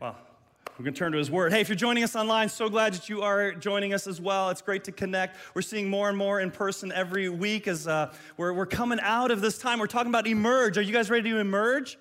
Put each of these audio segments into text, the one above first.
Well, we're going to turn to his word. Hey, if you're joining us online, so glad that you are joining us as well. It's great to connect. We're seeing more and more in person every week as uh, we're, we're coming out of this time. We're talking about emerge. Are you guys ready to emerge?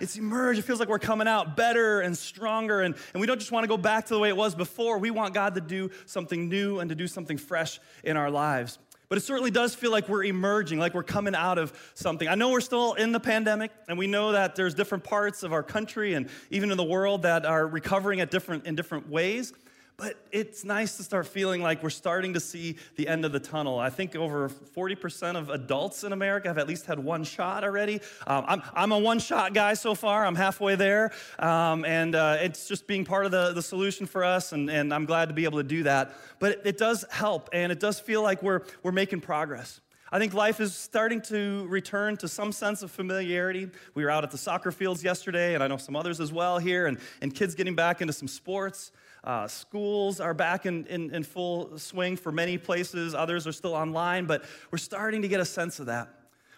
It's emerge. It feels like we're coming out better and stronger. And, and we don't just want to go back to the way it was before. We want God to do something new and to do something fresh in our lives. But it certainly does feel like we're emerging, like we're coming out of something. I know we're still in the pandemic, and we know that there's different parts of our country and even in the world that are recovering at different, in different ways. But it's nice to start feeling like we're starting to see the end of the tunnel. I think over 40% of adults in America have at least had one shot already. Um, I'm, I'm a one shot guy so far, I'm halfway there. Um, and uh, it's just being part of the, the solution for us, and, and I'm glad to be able to do that. But it, it does help, and it does feel like we're, we're making progress. I think life is starting to return to some sense of familiarity. We were out at the soccer fields yesterday, and I know some others as well here, and, and kids getting back into some sports. Uh, schools are back in, in, in full swing for many places, others are still online, but we're starting to get a sense of that.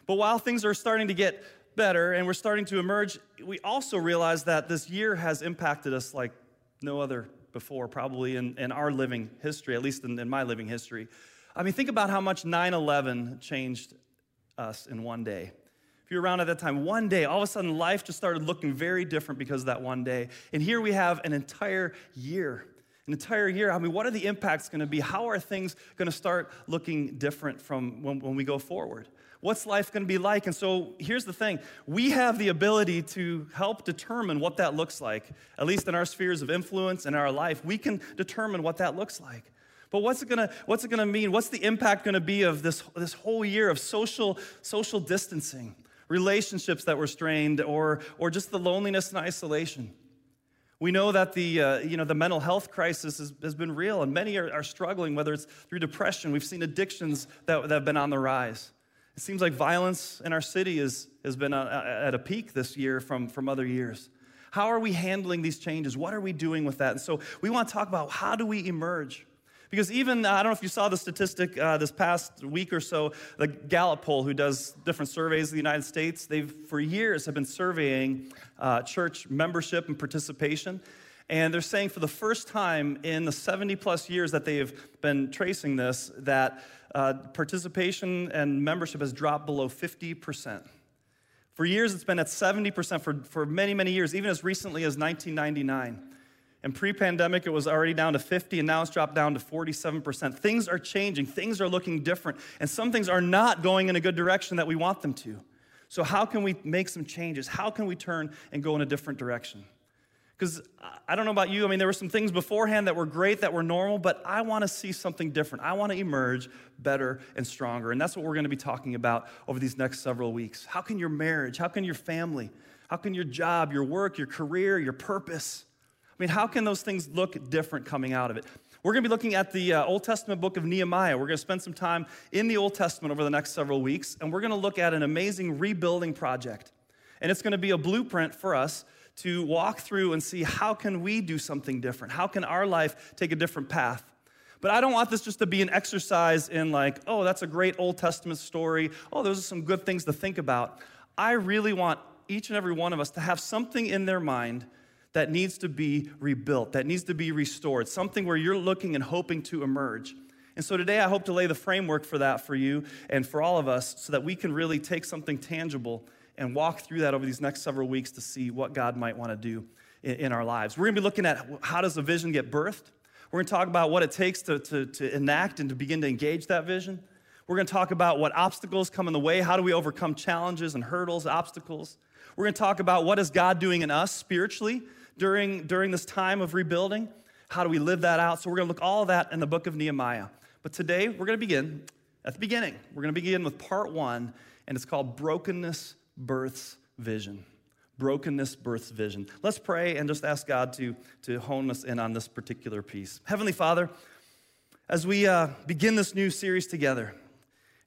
But while things are starting to get better and we're starting to emerge, we also realize that this year has impacted us like no other before, probably in, in our living history, at least in, in my living history. I mean, think about how much 9 11 changed us in one day. You're around at that time, one day, all of a sudden, life just started looking very different because of that one day. And here we have an entire year. An entire year. I mean, what are the impacts going to be? How are things going to start looking different from when, when we go forward? What's life going to be like? And so here's the thing we have the ability to help determine what that looks like, at least in our spheres of influence and our life. We can determine what that looks like. But what's it gonna, what's it gonna mean? What's the impact gonna be of this, this whole year of social, social distancing? Relationships that were strained, or, or just the loneliness and isolation. We know that the, uh, you know, the mental health crisis has, has been real, and many are, are, struggling, whether it's through depression. We've seen addictions that, that have been on the rise. It seems like violence in our city is, has been uh, at a peak this year from, from other years. How are we handling these changes? What are we doing with that? And so we want to talk about how do we emerge? Because even, uh, I don't know if you saw the statistic uh, this past week or so, the Gallup poll, who does different surveys in the United States, they've for years have been surveying uh, church membership and participation. And they're saying for the first time in the 70 plus years that they've been tracing this, that uh, participation and membership has dropped below 50%. For years, it's been at 70% for, for many, many years, even as recently as 1999. And pre pandemic, it was already down to 50, and now it's dropped down to 47%. Things are changing, things are looking different, and some things are not going in a good direction that we want them to. So, how can we make some changes? How can we turn and go in a different direction? Because I don't know about you, I mean, there were some things beforehand that were great, that were normal, but I want to see something different. I want to emerge better and stronger. And that's what we're going to be talking about over these next several weeks. How can your marriage, how can your family, how can your job, your work, your career, your purpose, mean, how can those things look different coming out of it? We're going to be looking at the uh, Old Testament book of Nehemiah. We're going to spend some time in the Old Testament over the next several weeks, and we're going to look at an amazing rebuilding project. And it's going to be a blueprint for us to walk through and see how can we do something different? How can our life take a different path? But I don't want this just to be an exercise in like, oh, that's a great Old Testament story. Oh, those are some good things to think about. I really want each and every one of us to have something in their mind that needs to be rebuilt, that needs to be restored, something where you're looking and hoping to emerge. And so today I hope to lay the framework for that for you and for all of us so that we can really take something tangible and walk through that over these next several weeks to see what God might want to do in, our lives. We're going to be looking at how does a vision get birthed? We're going to talk about what it takes to, to, to enact and to begin to engage that vision. We're going to talk about what obstacles come in the way. How do we overcome challenges and hurdles, obstacles? We're going to talk about what is God doing in us spiritually during, during this time of rebuilding. How do we live that out? So we're going to look all that in the book of Nehemiah. But today we're going to begin at the beginning. We're going to begin with part one, and it's called Brokenness Births Vision. Brokenness births vision. Let's pray and just ask God to, to hone us in on this particular piece. Heavenly Father, as we uh, begin this new series together,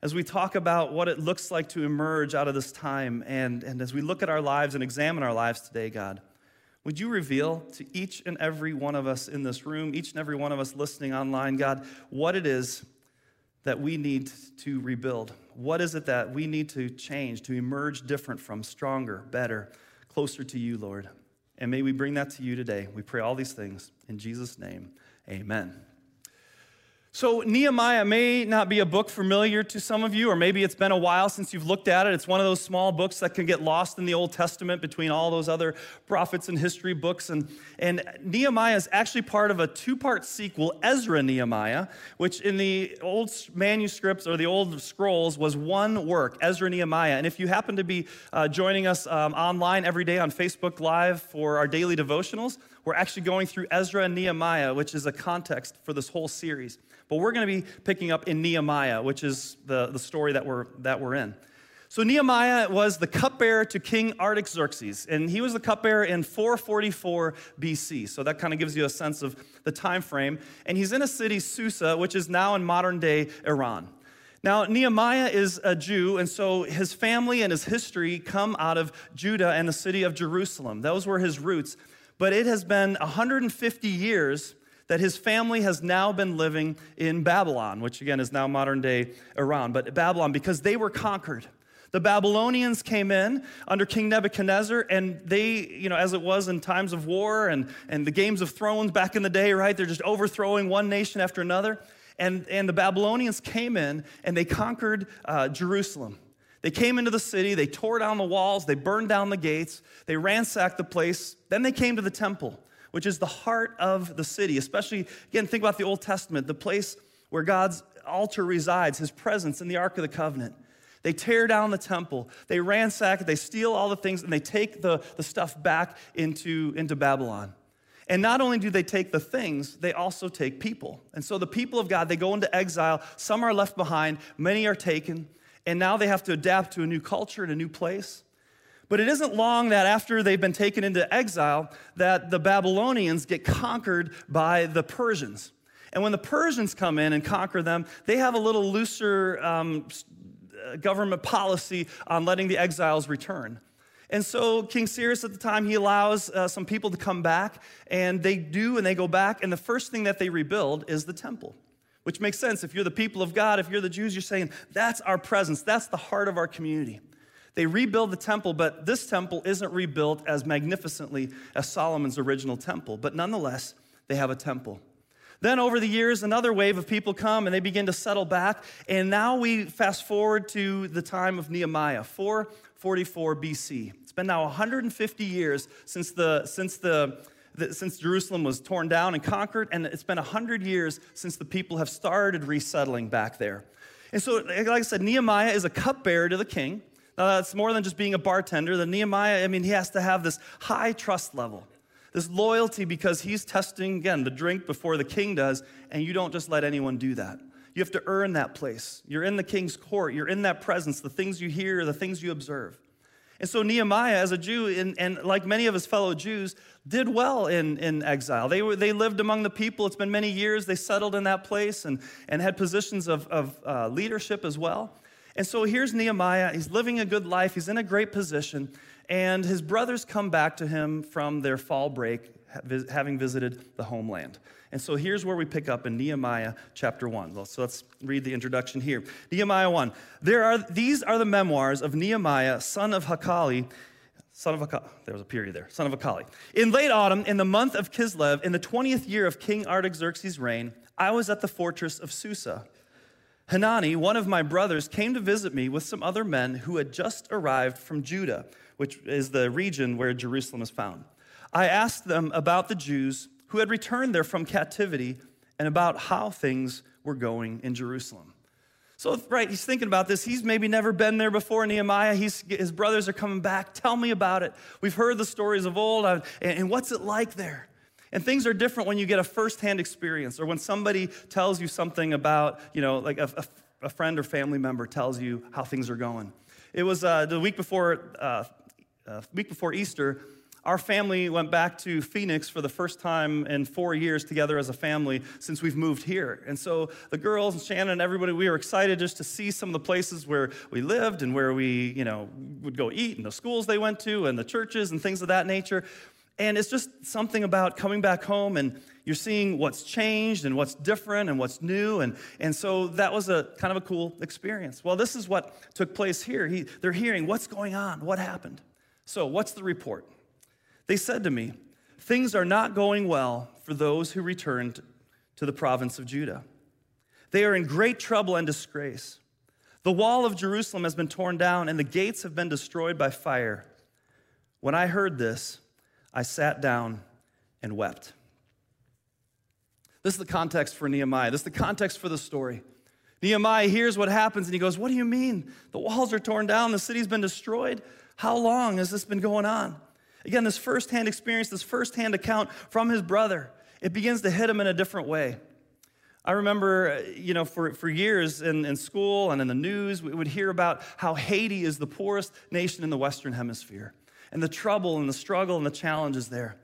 as we talk about what it looks like to emerge out of this time, and, and as we look at our lives and examine our lives today, God, would you reveal to each and every one of us in this room, each and every one of us listening online, God, what it is that we need to rebuild? What is it that we need to change to emerge different from, stronger, better, closer to you, Lord? And may we bring that to you today. We pray all these things in Jesus' name. Amen. So, Nehemiah may not be a book familiar to some of you, or maybe it's been a while since you've looked at it. It's one of those small books that can get lost in the Old Testament between all those other prophets and history books. And, and Nehemiah is actually part of a two part sequel, Ezra Nehemiah, which in the old manuscripts or the old scrolls was one work, Ezra Nehemiah. And if you happen to be uh, joining us um, online every day on Facebook Live for our daily devotionals, we're actually going through Ezra and Nehemiah, which is a context for this whole series. But we're going to be picking up in Nehemiah, which is the, the story that we're, that we're in. So Nehemiah was the cupbearer to King Artaxerxes, and he was the cupbearer in 444 BC. So that kind of gives you a sense of the time frame. And he's in a city, Susa, which is now in modern day Iran. Now, Nehemiah is a Jew, and so his family and his history come out of Judah and the city of Jerusalem. Those were his roots. But it has been 150 years that his family has now been living in Babylon, which again is now modern day Iran, but Babylon, because they were conquered. The Babylonians came in under King Nebuchadnezzar, and they, you know, as it was in times of war and, and the games of thrones back in the day, right? They're just overthrowing one nation after another. And, and the Babylonians came in and they conquered uh, Jerusalem. They came into the city, they tore down the walls, they burned down the gates, they ransacked the place. Then they came to the temple which is the heart of the city. Especially, again, think about the Old Testament, the place where God's altar resides, his presence in the Ark of the Covenant. They tear down the temple, they ransack it, they steal all the things, and they take the, the stuff back into, into Babylon. And not only do they take the things, they also take people. And so the people of God, they go into exile. Some are left behind, many are taken, and now they have to adapt to a new culture and a new place. But it isn't long that after they've been taken into exile that the Babylonians get conquered by the Persians. And when the Persians come in and conquer them, they have a little looser um, uh, government policy on letting the exiles return. And so King Cyrus at the time, he allows uh, some people to come back, and they do, and they go back, and the first thing that they rebuild is the temple, which makes sense. If you're the people of God, if you're the Jews, you're saying, that's our presence, that's the heart of our community. They rebuild the temple, but this temple isn't rebuilt as magnificently as Solomon's original temple. But nonetheless, they have a temple. Then, over the years, another wave of people come and they begin to settle back. And now we fast forward to the time of Nehemiah, 444 BC. It's been now 150 years since, the, since, the, the, since Jerusalem was torn down and conquered, and it's been 100 years since the people have started resettling back there. And so, like I said, Nehemiah is a cupbearer to the king. Now, that's more than just being a bartender. The Nehemiah, I mean, he has to have this high trust level, this loyalty because he's testing, again, the drink before the king does, and you don't just let anyone do that. You have to earn that place. You're in the king's court, you're in that presence, the things you hear, the things you observe. And so Nehemiah, as a Jew, and, and, like many of his fellow Jews, did well in, in exile. They, were, they lived among the people. It's been many years. They settled in that place and, and had positions of, of uh, leadership as well. And so here's Nehemiah. He's living a good life, he's in a great position, and his brothers come back to him from their fall break, having visited the homeland. And so here's where we pick up in Nehemiah chapter 1. So let's read the introduction here. Nehemiah 1. There are, these are the memoirs of Nehemiah, son of Hakali, son of Hakali. There was a period there. Son of Hakali. In late autumn, in the month of Kislev, in the 20th year of King Artaxerxes' reign, I was at the fortress of Susa Hanani, one of my brothers, came to visit me with some other men who had just arrived from Judah, which is the region where Jerusalem is found. I asked them about the Jews who had returned there from captivity and about how things were going in Jerusalem. So, right, he's thinking about this. He's maybe never been there before, Nehemiah. He's, his brothers are coming back. Tell me about it. We've heard the stories of old, and, and what's it like there? And things are different when you get a firsthand experience or when somebody tells you something about, you know, like a, a, a friend or family member tells you how things are going. It was uh, the week before, uh, uh, week before Easter, our family went back to Phoenix for the first time in four years together as a family since we've moved here. And so the girls and Shannon and everybody, we were excited just to see some of the places where we lived and where we, you know, would go eat and the schools they went to and the churches and things of that nature. And it's just something about coming back home and you're seeing what's changed and what's different and what's new. And, and so that was a kind of a cool experience. Well, this is what took place here. He, they're hearing what's going on, what happened. So, what's the report? They said to me, Things are not going well for those who returned to the province of Judah. They are in great trouble and disgrace. The wall of Jerusalem has been torn down, and the gates have been destroyed by fire. When I heard this, I sat down and wept. This is the context for Nehemiah. This is the context for the story. Nehemiah hears what happens and he goes, What do you mean? The walls are torn down, the city's been destroyed. How long has this been going on? Again, this firsthand experience, this firsthand account from his brother, it begins to hit him in a different way. I remember, you know, for, for years in, in school and in the news, we would hear about how Haiti is the poorest nation in the Western Hemisphere and the trouble and the struggle and the challenges there.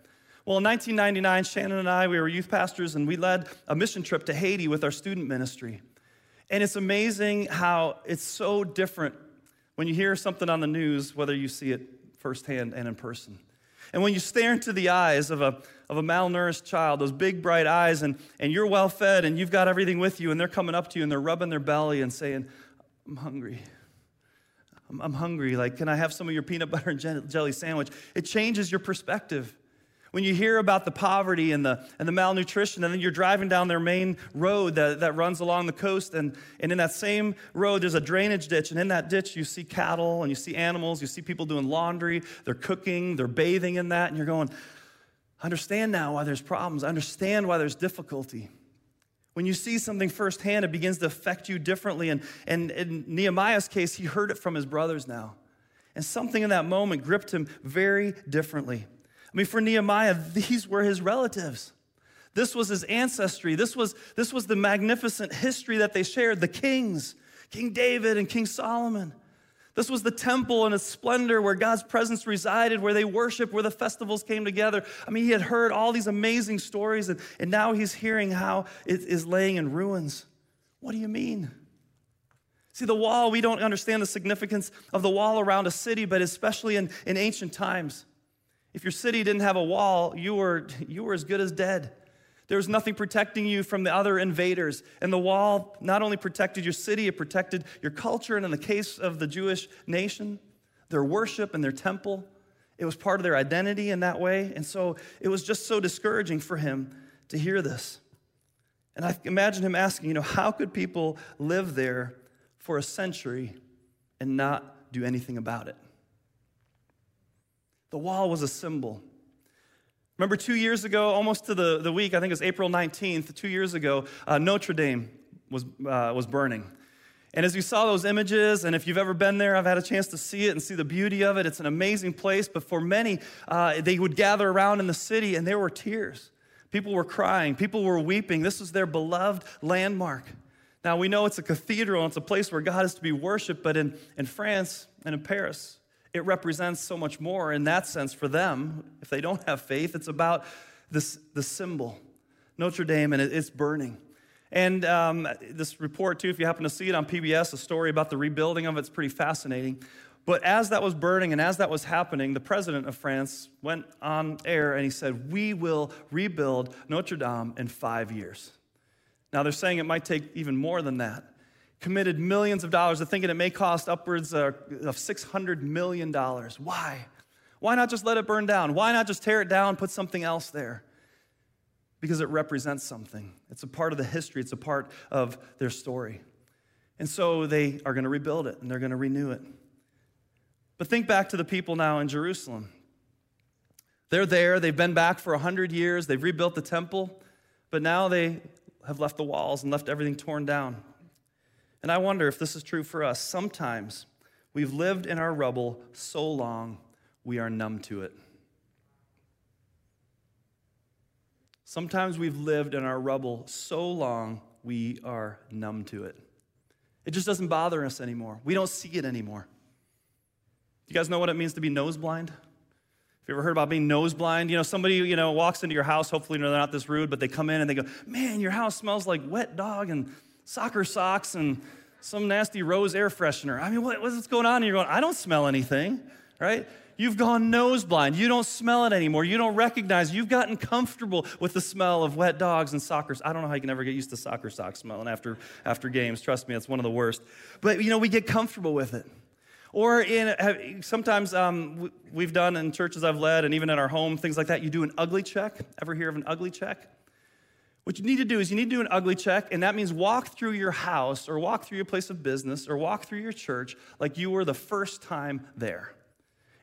Well, in 1999, Shannon and I, we were youth pastors and we led a mission trip to Haiti with our student ministry. And it's amazing how it's so different when you hear something on the news, whether you see it firsthand and in person. And when you stare into the eyes of a, of a malnourished child, those big bright eyes, and, and you're well fed and you've got everything with you, and they're coming up to you and they're rubbing their belly and saying, I'm hungry. I'm, hungry. Like, can I have some of your peanut butter and jelly sandwich? It changes your perspective. When you hear about the poverty and the, and the malnutrition, and then you're driving down their main road that, that runs along the coast, and, and in that same road, there's a drainage ditch, and in that ditch, you see cattle and you see animals, you see people doing laundry, they're cooking, they're bathing in that, and you're going, I understand now why there's problems, I understand why there's difficulty. When you see something firsthand, it begins to affect you differently. And, and in Nehemiah's case, he heard it from his brothers now. And something in that moment gripped him very differently. I mean, for Nehemiah, these were his relatives. This was his ancestry. This was, this was the magnificent history that they shared the kings, King David and King Solomon. This was the temple and its splendor where God's presence resided, where they worshiped, where the festivals came together. I mean, he had heard all these amazing stories, and, and now he's hearing how it is laying in ruins. What do you mean? See, the wall, we don't understand the significance of the wall around a city, but especially in, in ancient times. If your city didn't have a wall, you were, you were as good as dead. There was nothing protecting you from the other invaders. And the wall not only protected your city, it protected your culture. And in the case of the Jewish nation, their worship and their temple, it was part of their identity in that way. And so it was just so discouraging for him to hear this. And I imagine him asking, you know, how could people live there for a century and not do anything about it? The wall was a symbol. Remember two years ago, almost to the, the week, I think it was April 19th, two years ago, uh, Notre Dame was, uh, was burning. And as you saw those images, and if you've ever been there, I've had a chance to see it and see the beauty of it. It's an amazing place. But for many, uh, they would gather around in the city and there were tears. People were crying, people were weeping. This was their beloved landmark. Now, we know it's a cathedral and it's a place where God is to be worshiped, but in, in France and in Paris, it represents so much more in that sense for them. If they don't have faith, it's about this, the symbol, Notre Dame, and it's burning. And um, this report, too, if you happen to see it on PBS, a story about the rebuilding of it's pretty fascinating. But as that was burning and as that was happening, the president of France went on air and he said, We will rebuild Notre Dame in five years. Now, they're saying it might take even more than that committed millions of dollars to thinking it may cost upwards uh, of $600 million. Why? Why not just let it burn down? Why not just tear it down, put something else there? Because it represents something. It's a part of the history, it's a part of their story. And so they are going to rebuild it and they're going to renew it. But think back to the people now in Jerusalem. They're there, they've been back for 100 years, they've rebuilt the temple, but now they have left the walls and left everything torn down. And I wonder if this is true for us. Sometimes we've lived in our rubble so long, we are numb to it. Sometimes we've lived in our rubble so long, we are numb to it. It just doesn't bother us anymore. We don't see it anymore. You guys know what it means to be nose blind? Have you ever heard about being nose blind? You know, somebody, you know, walks into your house, hopefully they're not this rude, but they come in and they go, Man, your house smells like wet dog and soccer socks and some nasty rose air freshener. I mean, what, what's going on? And you're going, I don't smell anything, right? You've gone nose blind. You don't smell it anymore. You don't recognize. You've gotten comfortable with the smell of wet dogs and soccer. I don't know how you can ever get used to soccer socks smelling after, after games. Trust me, it's one of the worst. But, you know, we get comfortable with it. Or in sometimes um, we've done in churches I've led, and even in our home, things like that. You do an ugly check. Ever hear of an ugly check? What you need to do is you need to do an ugly check, and that means walk through your house or walk through your place of business or walk through your church like you were the first time there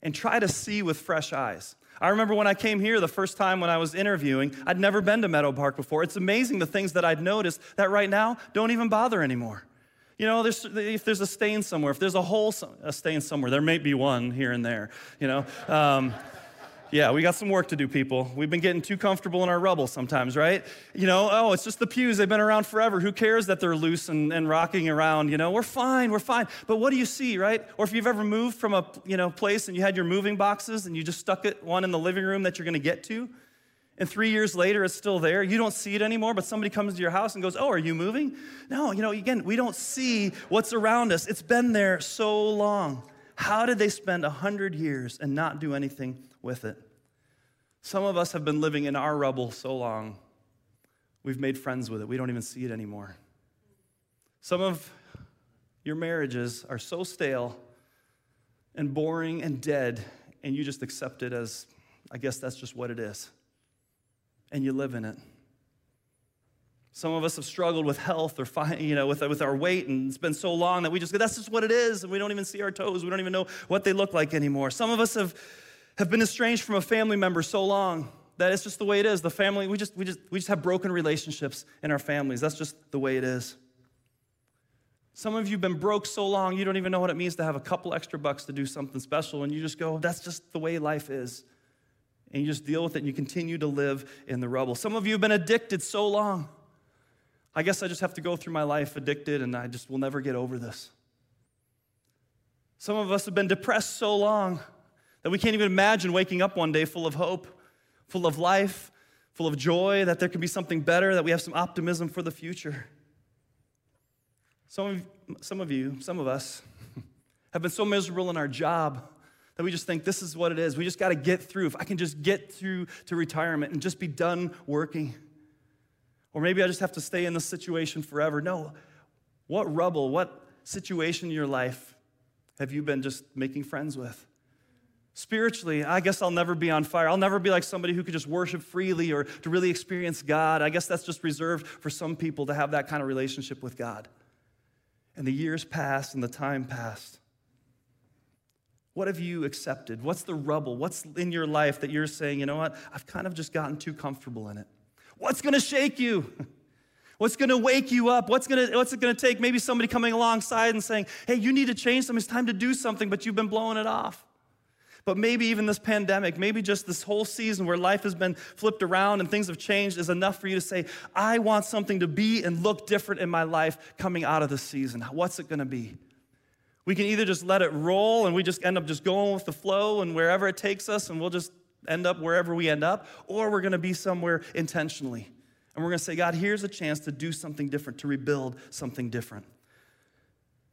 and try to see with fresh eyes. I remember when I came here the first time when I was interviewing, I'd never been to Meadow Park before. It's amazing the things that I'd noticed that right now don't even bother anymore. You know, there's, if there's a stain somewhere, if there's a hole, a stain somewhere, there may be one here and there, you know. Um, yeah, we got some work to do, people. We've been getting too comfortable in our rubble sometimes, right? You know, oh, it's just the pews. They've been around forever. Who cares that they're loose and, and rocking around? You know, we're fine, we're fine. But what do you see, right? Or if you've ever moved from a you know place and you had your moving boxes and you just stuck it one in the living room that you're going to get to, and three years later it's still there. You don't see it anymore, but somebody comes to your house and goes, "Oh, are you moving?" No, you know, again, we don't see what's around us. It's been there so long. How did they spend a hundred years and not do anything with it? Some of us have been living in our rubble so long, we've made friends with it. We don't even see it anymore. Some of your marriages are so stale and boring and dead, and you just accept it as, I guess that's just what it is. And you live in it. Some of us have struggled with health or you know, with, with our weight, and it's been so long that we just go, that's just what it is, and we don't even see our toes. We don't even know what they look like anymore. Some of us have have been estranged from a family member so long that it's just the way it is. The family, we just, we just, we just have broken relationships in our families. That's just the way it is. Some of you have been broke so long, you don't even know what it means to have a couple extra bucks to do something special, and you just go, that's just the way life is. And you just deal with it and you continue to live in the rubble. Some of you have been addicted so long. I guess I just have to go through my life addicted and I just will never get over this. Some of us have been depressed so long that we can't even imagine waking up one day full of hope, full of life, full of joy, that there can be something better, that we have some optimism for the future. Some of, some of you, some of us, have been so miserable in our job that we just think this is what it is. We just got to get through. If I can just get through to retirement and just be done working. Or maybe I just have to stay in this situation forever. No. What rubble, what situation in your life have you been just making friends with? Spiritually, I guess I'll never be on fire. I'll never be like somebody who could just worship freely or to really experience God. I guess that's just reserved for some people to have that kind of relationship with God. And the years passed and the time passed. What have you accepted? What's the rubble? What's in your life that you're saying, you know what? I've kind of just gotten too comfortable in it. What's going to shake you? What's going to wake you up? What's, going to, what's it going to take? Maybe somebody coming alongside and saying, hey, you need to change something. It's time to do something, but you've been blowing it off. But maybe even this pandemic, maybe just this whole season where life has been flipped around and things have changed is enough for you to say, I want something to be and look different in my life coming out of this season. What's it going to be? We can either just let it roll and we just end up just going with the flow and wherever it takes us and we'll just end up wherever we end up, or we're going to be somewhere intentionally. And we're going to say, God, here's a chance to do something different, to rebuild something different.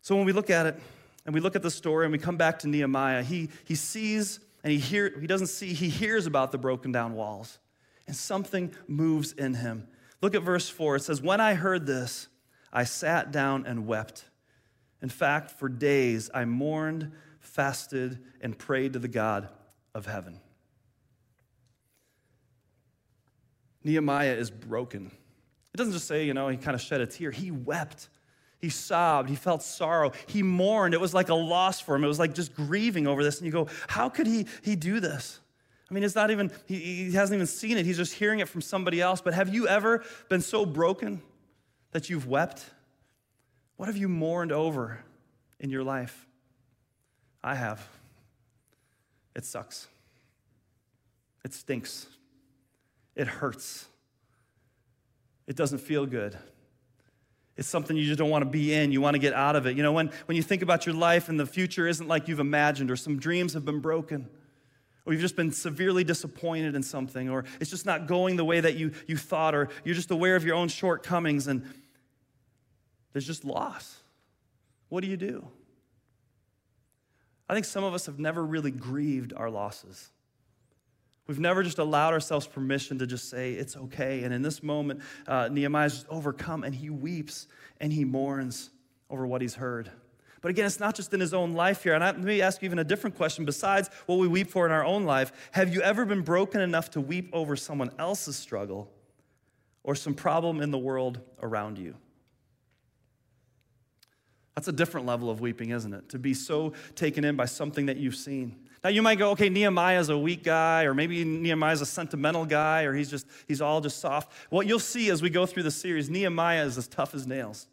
So when we look at it, and we look at the story and we come back to Nehemiah, he, he sees and he hear, he doesn't see, he hears about the broken down walls. And something moves in him. Look at verse 4. It says, When I heard this, I sat down and wept. In fact, for days I mourned, fasted, and prayed to the God of heaven. Nehemiah is broken. It doesn't just say, you know, he kind of shed a tear, he wept. He sobbed. He felt sorrow. He mourned. It was like a loss for him. It was like just grieving over this. And you go, how could he, he do this? I mean, it's not even, he, he hasn't even seen it. He's just hearing it from somebody else. But have you ever been so broken that you've wept? What have you mourned over in your life? I have. It sucks. It stinks. It hurts. It doesn't feel good. It's something you just don't want to be in. You want to get out of it. You know, when, when you think about your life and the future isn't like you've imagined, or some dreams have been broken, or you've just been severely disappointed in something, or it's just not going the way that you, you thought, or you're just aware of your own shortcomings, and there's just loss. What do you do? I think some of us have never really grieved our losses. We've never just allowed ourselves permission to just say, it's okay. And in this moment, uh, Nehemiah is overcome and he weeps and he mourns over what he's heard. But again, it's not just in his own life here. And I, let me ask you even a different question besides what we weep for in our own life. Have you ever been broken enough to weep over someone else's struggle or some problem in the world around you? That's a different level of weeping, isn't it? To be so taken in by something that you've seen. Now you might go, okay, Nehemiah's a weak guy, or maybe Nehemiah's a sentimental guy, or he's just he's all just soft. What you'll see as we go through the series, Nehemiah is as tough as nails.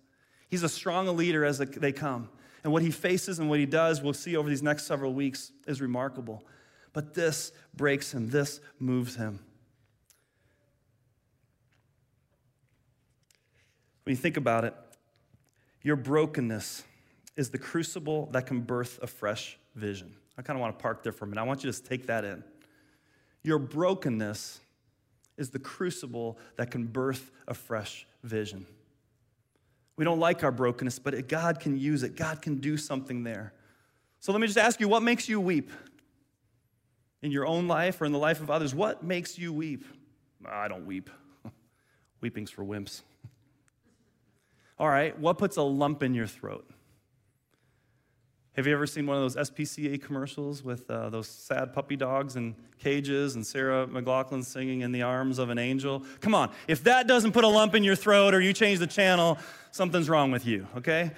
He's as strong a leader as they come. And what he faces and what he does, we'll see over these next several weeks, is remarkable. But this breaks him, this moves him. When you think about it, your brokenness is the crucible that can birth a fresh vision. I kind of want to park there for a minute. I want you to just take that in. Your brokenness is the crucible that can birth a fresh vision. We don't like our brokenness, but God can use it. God can do something there. So let me just ask you what makes you weep? In your own life or in the life of others, what makes you weep? I don't weep. Weeping's for wimps. All right, what puts a lump in your throat? Have you ever seen one of those SPCA commercials with uh, those sad puppy dogs in cages and Sarah McLachlan singing in the arms of an angel? Come on, if that doesn't put a lump in your throat or you change the channel, something's wrong with you, okay?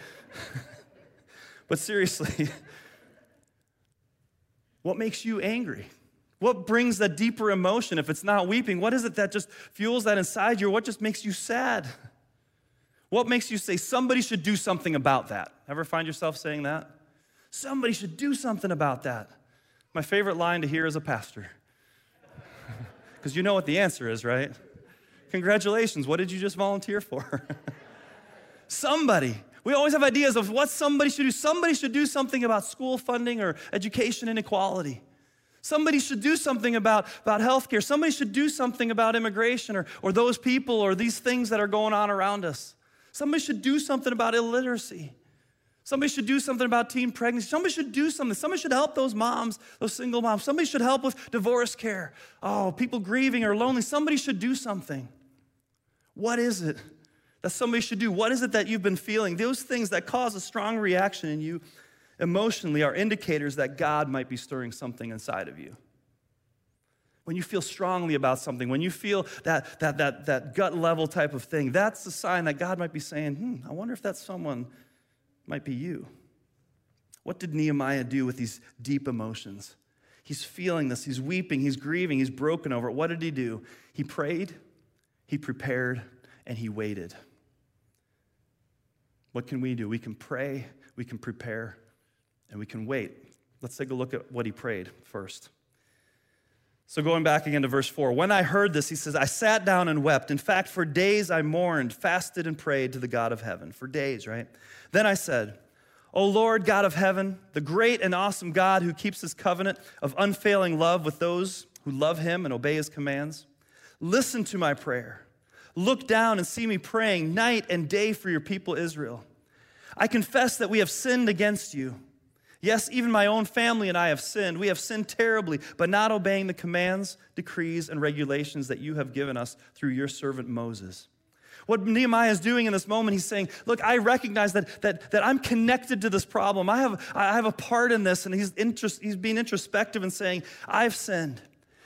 but seriously, what makes you angry? What brings that deeper emotion if it's not weeping? What is it that just fuels that inside you? What just makes you sad? What makes you say somebody should do something about that? Ever find yourself saying that? Somebody should do something about that. My favorite line to hear as a pastor. Because you know what the answer is, right? Congratulations, what did you just volunteer for? somebody. We always have ideas of what somebody should do. Somebody should do something about school funding or education inequality. Somebody should do something about, about healthcare. Somebody should do something about immigration or, or those people or these things that are going on around us. Somebody should do something about illiteracy. Somebody should do something about teen pregnancy. Somebody should do something. Somebody should help those moms, those single moms. Somebody should help with divorce care. Oh, people grieving or lonely. Somebody should do something. What is it that somebody should do? What is it that you've been feeling? Those things that cause a strong reaction in you emotionally are indicators that God might be stirring something inside of you when you feel strongly about something, when you feel that, that, that, that gut level type of thing, that's the sign that God might be saying, hmm, I wonder if that's someone might be you. What did Nehemiah do with these deep emotions? He's feeling this, he's weeping, he's grieving, he's broken over it. What did he do? He prayed, he prepared, and he waited. What can we do? We can pray, we can prepare, and we can wait. Let's take a look at what he prayed first. So, going back again to verse 4, when I heard this, he says, I sat down and wept. In fact, for days I mourned, fasted, and prayed to the God of heaven. For days, right? Then I said, O Lord, God of heaven, the great and awesome God who keeps his covenant of unfailing love with those who love him and obey his commands, listen to my prayer. Look down and see me praying night and day for your people Israel. I confess that we have sinned against you. Yes, even my own family and I have sinned. We have sinned terribly, but not obeying the commands, decrees, and regulations that you have given us through your servant Moses. What Nehemiah is doing in this moment, he's saying, Look, I recognize that, that, that I'm connected to this problem. I have, I have a part in this. And he's, interest, he's being introspective and saying, I've sinned.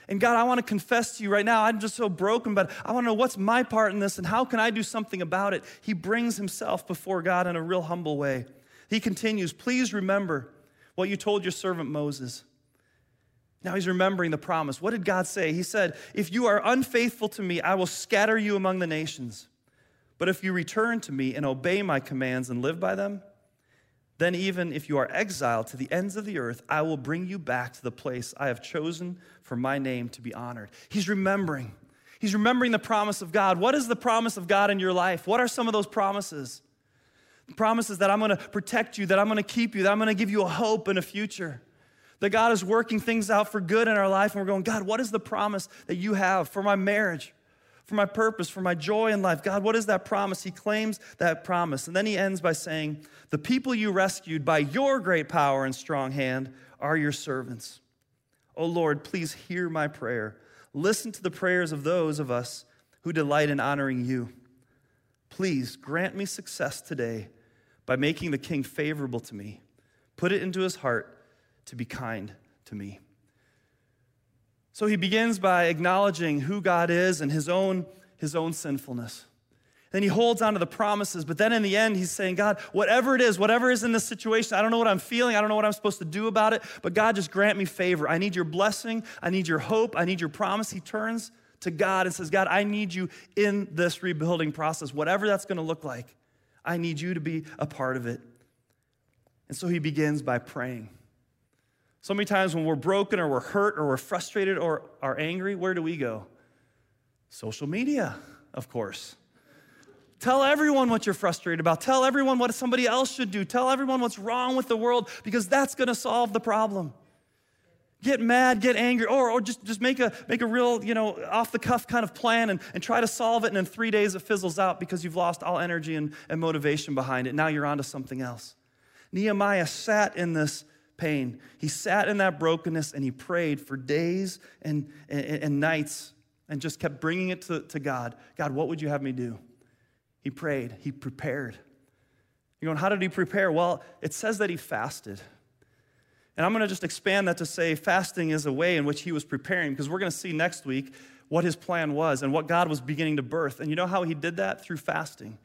And God, I want to confess to you right now, I'm just so broken, but I want to know what's my part in this and how can I do something about it? He brings himself before God in a real humble way. He continues, Please remember what you told your servant Moses. Now he's remembering the promise. What did God say? He said, If you are unfaithful to me, I will scatter you among the nations. But if you return to me and obey my commands and live by them, then even if you are exiled to the ends of the earth, I will bring you back to the place I have chosen for my name to be honored. He's remembering. He's remembering the promise of God. What is the promise of God in your life? What are some of those promises? Promises that I'm going to protect you, that I'm going to keep you, that I'm going to give you a hope and a future. That God is working things out for good in our life, and we're going, God, what is the promise that you have for my marriage, for my purpose, for my joy in life? God, what is that promise? He claims that promise. And then he ends by saying, The people you rescued by your great power and strong hand are your servants. Oh Lord, please hear my prayer. Listen to the prayers of those of us who delight in honoring you. Please grant me success today by making the king favorable to me. Put it into his heart to be kind to me. So he begins by acknowledging who God is and his own, his own sinfulness. Then he holds on to the promises, but then in the end, he's saying, God, whatever it is, whatever is in this situation, I don't know what I'm feeling, I don't know what I'm supposed to do about it, but God, just grant me favor. I need your blessing, I need your hope, I need your promise. He turns to God and says, God, I need you in this rebuilding process, whatever that's gonna look like. I need you to be a part of it. And so he begins by praying. So many times when we're broken or we're hurt or we're frustrated or are angry, where do we go? Social media, of course. Tell everyone what you're frustrated about. Tell everyone what somebody else should do. Tell everyone what's wrong with the world because that's going to solve the problem. Get mad, get angry, or, or just, just make, a, make a real, you know, off the cuff kind of plan and, and try to solve it, and in three days it fizzles out because you've lost all energy and, and motivation behind it. Now you're on to something else. Nehemiah sat in this pain. He sat in that brokenness and he prayed for days and, and, and nights and just kept bringing it to, to God. God, what would you have me do? He prayed, he prepared. You're going, how did he prepare? Well, it says that he fasted. And I'm going to just expand that to say fasting is a way in which he was preparing because we're going to see next week what his plan was and what God was beginning to birth. And you know how he did that? Through fasting.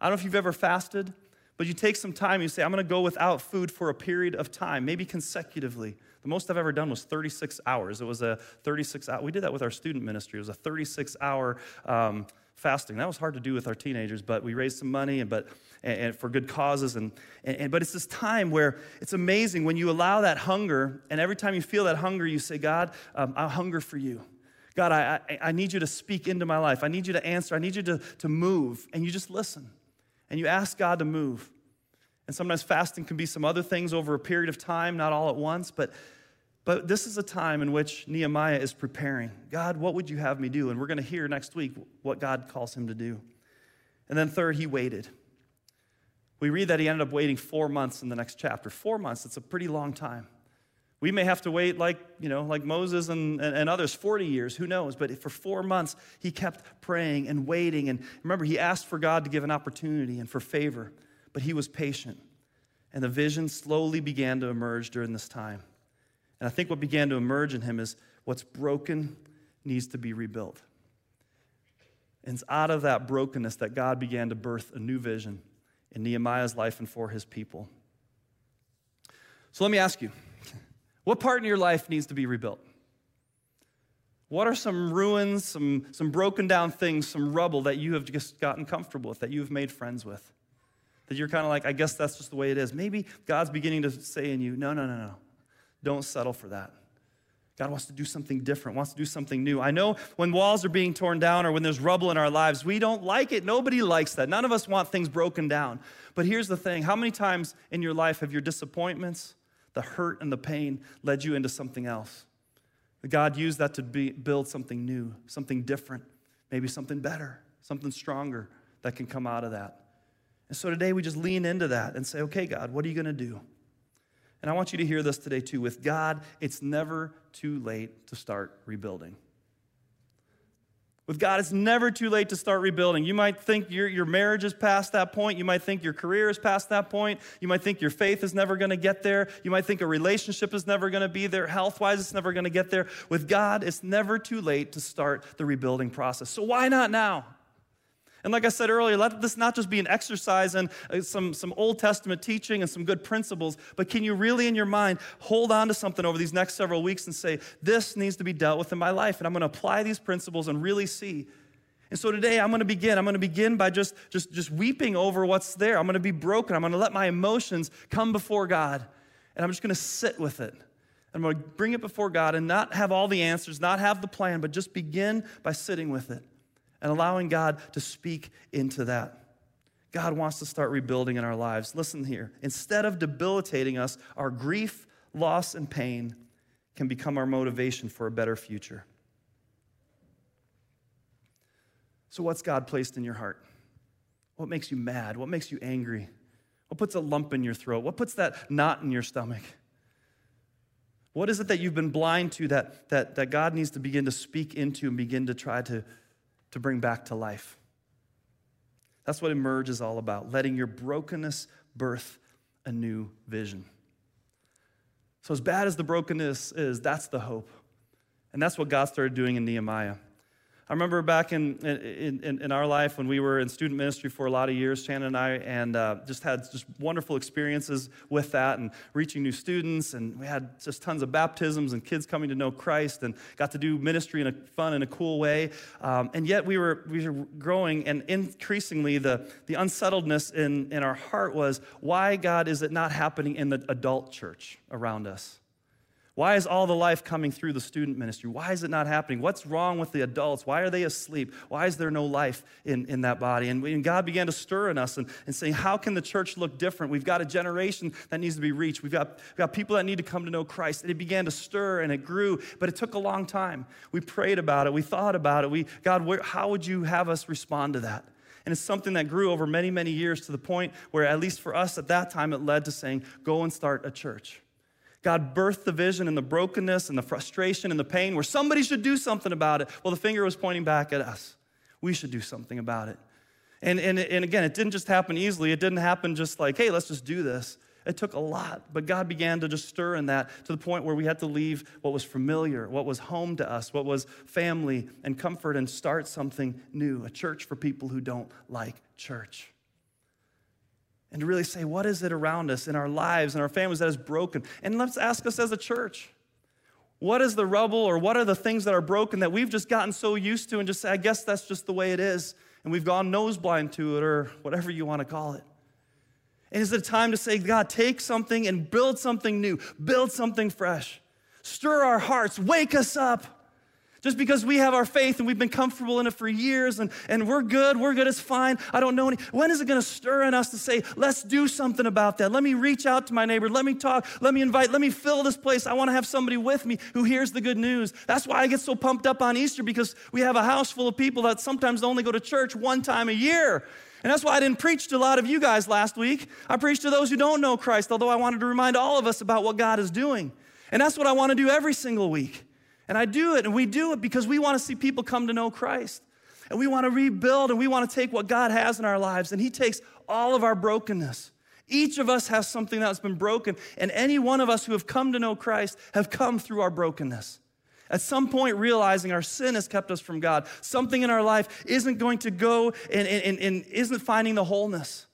I don't know if you've ever fasted, but you take some time, you say, I'm going to go without food for a period of time, maybe consecutively. The most I've ever done was 36 hours. It was a 36 hour, we did that with our student ministry. It was a 36 hour um, fasting. That was hard to do with our teenagers, but we raised some money and, but, and, and for good causes. And, and, but it's this time where it's amazing when you allow that hunger, and every time you feel that hunger, you say, God, um, I hunger for you. God, I, I, I need you to speak into my life. I need you to answer. I need you to, to move. And you just listen. And you ask God to move. And sometimes fasting can be some other things over a period of time, not all at once, but but this is a time in which Nehemiah is preparing. God, what would you have me do? And we're going to hear next week what God calls him to do. And then, third, he waited. We read that he ended up waiting four months in the next chapter. Four months, it's a pretty long time. We may have to wait like, you know, like Moses and, and, others, 40 years, who knows? But for four months, he kept praying and waiting. And remember, he asked for God to give an opportunity and for favor, but he was patient. And the vision slowly began to emerge during this time. And I think what began to emerge in him is what's broken needs to be rebuilt. And it's out of that brokenness that God began to birth a new vision in Nehemiah's life and for his people. So let me ask you what part in your life needs to be rebuilt? What are some ruins, some, some broken down things, some rubble that you have just gotten comfortable with, that you've made friends with? That you're kind of like, I guess that's just the way it is. Maybe God's beginning to say in you, no, no, no, no. Don't settle for that. God wants to do something different, wants to do something new. I know when walls are being torn down or when there's rubble in our lives, we don't like it. Nobody likes that. None of us want things broken down. But here's the thing how many times in your life have your disappointments, the hurt, and the pain led you into something else? God used that to be, build something new, something different, maybe something better, something stronger that can come out of that. And so today we just lean into that and say, okay, God, what are you going to do? And I want you to hear this today too. With God, it's never too late to start rebuilding. With God, it's never too late to start rebuilding. You might think your, your marriage is past that point. You might think your career is past that point. You might think your faith is never going to get there. You might think a relationship is never going to be there. Health wise, it's never going to get there. With God, it's never too late to start the rebuilding process. So why not now? And like I said earlier, let this not just be an exercise in uh, some, some Old Testament teaching and some good principles, but can you really in your mind hold on to something over these next several weeks and say, this needs to be dealt with in my life, and I'm going to apply these principles and really see. And so today I'm going to begin. I'm going to begin by just, just, just weeping over what's there. I'm going to be broken. I'm going to let my emotions come before God, and I'm just going to sit with it. I'm going to bring it before God and not have all the answers, not have the plan, but just begin by sitting with it and allowing God to speak into that. God wants to start rebuilding in our lives. Listen here. Instead of debilitating us, our grief, loss, and pain can become our motivation for a better future. So, what's God placed in your heart? What makes you mad? What makes you angry? What puts a lump in your throat? What puts that knot in your stomach? What is it that you've been blind to that, that, that God needs to begin to speak into and begin to try to to bring back to life. That's what Emerge is all about, letting your brokenness birth a new vision. So, as bad as the brokenness is, that's the hope. And that's what God started doing in Nehemiah. I remember back in, in, in, our life when we were in student ministry for a lot of years, Shannon and I, and uh, just had just wonderful experiences with that and reaching new students. And we had just tons of baptisms and kids coming to know Christ and got to do ministry in a fun and a cool way. Um, and yet we were, we were growing, and increasingly the, the unsettledness in, in our heart was why, God, is it not happening in the adult church around us? Why is all the life coming through the student ministry? Why is it not happening? What's wrong with the adults? Why are they asleep? Why is there no life in, in that body? And, and God began to stir in us and, and saying, How can the church look different? We've got a generation that needs to be reached. We've got, we've got people that need to come to know Christ. And it began to stir and it grew, but it took a long time. We prayed about it, we thought about it. We, God, where, how would you have us respond to that? And it's something that grew over many, many years to the point where, at least for us at that time, it led to saying, Go and start a church. God birthed the vision and the brokenness and the frustration and the pain where somebody should do something about it. Well, the finger was pointing back at us. We should do something about it. And, and, and again, it didn't just happen easily. It didn't happen just like, hey, let's just do this. It took a lot, but God began to just stir in that to the point where we had to leave what was familiar, what was home to us, what was family and comfort, and start something new a church for people who don't like church and to really say, what is it around us in our lives and our families that is broken? And let's ask us as a church, what is the rubble or what are the things that are broken that we've just gotten so used to and just say, I guess that's just the way it is, and we've gone nose blind to it or whatever you want to call it? And is it time to say, God, take something and build something new, build something fresh, stir our hearts, wake us up? Just because we have our faith and we've been comfortable in it for years and, and we're good, we're good, it's fine. I don't know any. When is it going to stir in us to say, let's do something about that? Let me reach out to my neighbor. Let me talk. Let me invite. Let me fill this place. I want to have somebody with me who hears the good news. That's why I get so pumped up on Easter because we have a house full of people that sometimes only go to church one time a year. And that's why I didn't preach to a lot of you guys last week. I preached to those who don't know Christ, although I wanted to remind all of us about what God is doing. And that's what I want to do every single week. And I do it, and we do it because we want to see people come to know Christ. And we want to rebuild, and we want to take what God has in our lives, and He takes all of our brokenness. Each of us has something that's been broken, and any one of us who have come to know Christ have come through our brokenness. At some point, realizing our sin has kept us from God, something in our life isn't going to go and, and, and isn't finding the wholeness.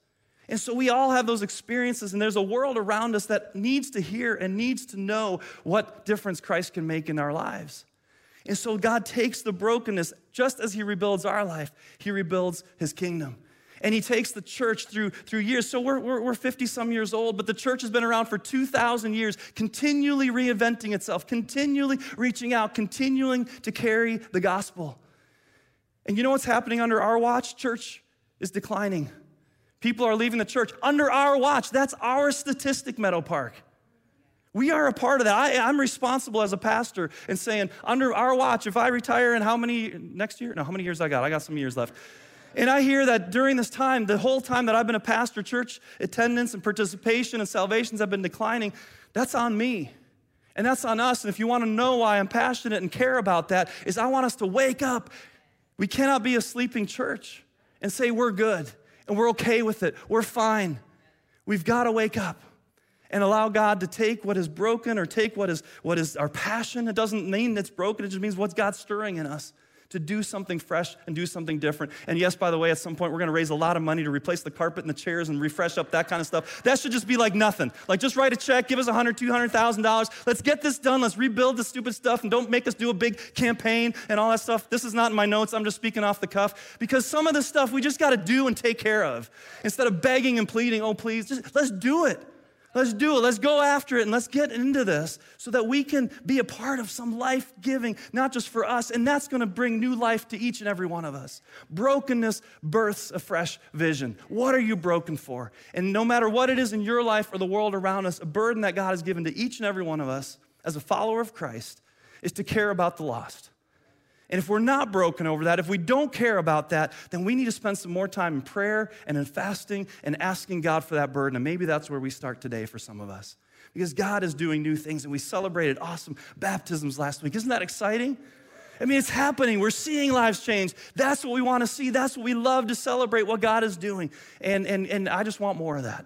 And so we all have those experiences, and there's a world around us that needs to hear and needs to know what difference Christ can make in our lives. And so God takes the brokenness, just as He rebuilds our life, He rebuilds His kingdom. And He takes the church through, through years. So we're, we're, we're 50 some years old, but the church has been around for 2,000 years, continually reinventing itself, continually reaching out, continuing to carry the gospel. And you know what's happening under our watch? Church is declining. People are leaving the church under our watch. That's our statistic, Meadow Park. We are a part of that. I, am responsible as a pastor in saying, under our watch, if I retire in how many, next year? No, how many years I got? I got some years left. And I hear that during this time, the whole time that I've been a pastor, church attendance and participation and salvations have been declining. That's on me. And that's on us. And if you want to know why I'm passionate and care about that, is I want us to wake up. We cannot be a sleeping church and say we're good and we're okay with it. We're fine. We've got to wake up and allow God to take what is broken or take what is, what is our passion. It doesn't mean it's broken, it just means what's God stirring in us to do something fresh and do something different. And yes, by the way, at some point we're gonna raise a lot of money to replace the carpet and the chairs and refresh up that kind of stuff. That should just be like nothing. Like just write a check, give us a hundred, two hundred thousand dollars. Let's get this done. Let's rebuild the stupid stuff and don't make us do a big campaign and all that stuff. This is not in my notes. I'm just speaking off the cuff because some of this stuff we just gotta do and take care of. Instead of begging and pleading, oh please, just let's do it. Let's do it. Let's go after it and let's get into this so that we can be a part of some life giving, not just for us. And that's going to bring new life to each and every one of us. Brokenness births a fresh vision. What are you broken for? And no matter what it is in your life or the world around us, a burden that God has given to each and every one of us as a follower of Christ is to care about the lost. And if we're not broken over that, if we don't care about that, then we need to spend some more time in prayer and in fasting and asking God for that burden. And maybe that's where we start today for some of us. Because God is doing new things, and we celebrated awesome baptisms last week. Isn't that exciting? I mean, it's happening. We're seeing lives change. That's what we want to see. That's what we love to celebrate what God is doing. And, and, and I just want more of that.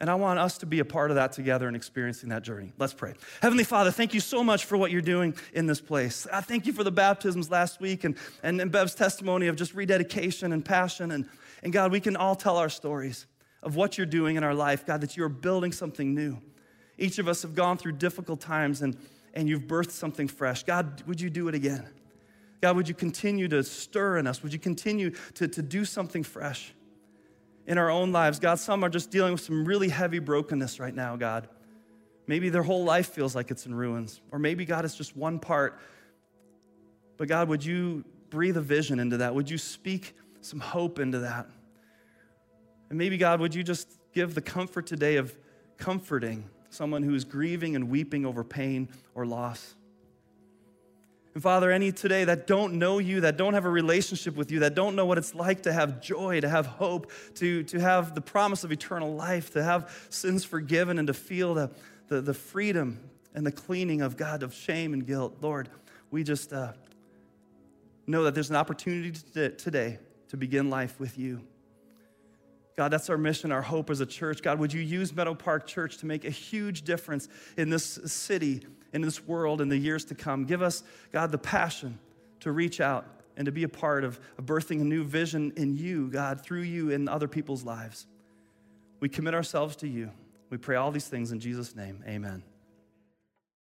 And I want us to be a part of that together and experiencing that journey. Let's pray. Heavenly Father, thank you so much for what you're doing in this place. I thank you for the baptisms last week and, and, and Bev's testimony of just rededication and passion. And, and God, we can all tell our stories of what you're doing in our life, God, that you're building something new. Each of us have gone through difficult times and, and you've birthed something fresh. God, would you do it again? God, would you continue to stir in us? Would you continue to, to do something fresh in our own lives? God, some are just dealing with some really heavy brokenness right now, God. Maybe their whole life feels like it's in ruins. Or maybe, God, it's just one part. But God, would you breathe a vision into that? Would you speak some hope into that? And maybe, God, would you just give the comfort today of comforting someone who is grieving and weeping over pain or loss? And Father, any today that don't know you, that don't have a relationship with you, that don't know what it's like to have joy, to have hope, to, to have the promise of eternal life, to have sins forgiven, and to feel the, the, the freedom and the cleaning of God of shame and guilt, Lord, we just uh, know that there's an opportunity today to begin life with you. God, that's our mission, our hope as a church. God, would you use Meadow Park Church to make a huge difference in this city in this world in the years to come. Give us, God, the passion to reach out and to be a part of, of birthing a new vision in you, God, through you in other people's lives. We commit ourselves to you. We pray all these things in Jesus' name. Amen.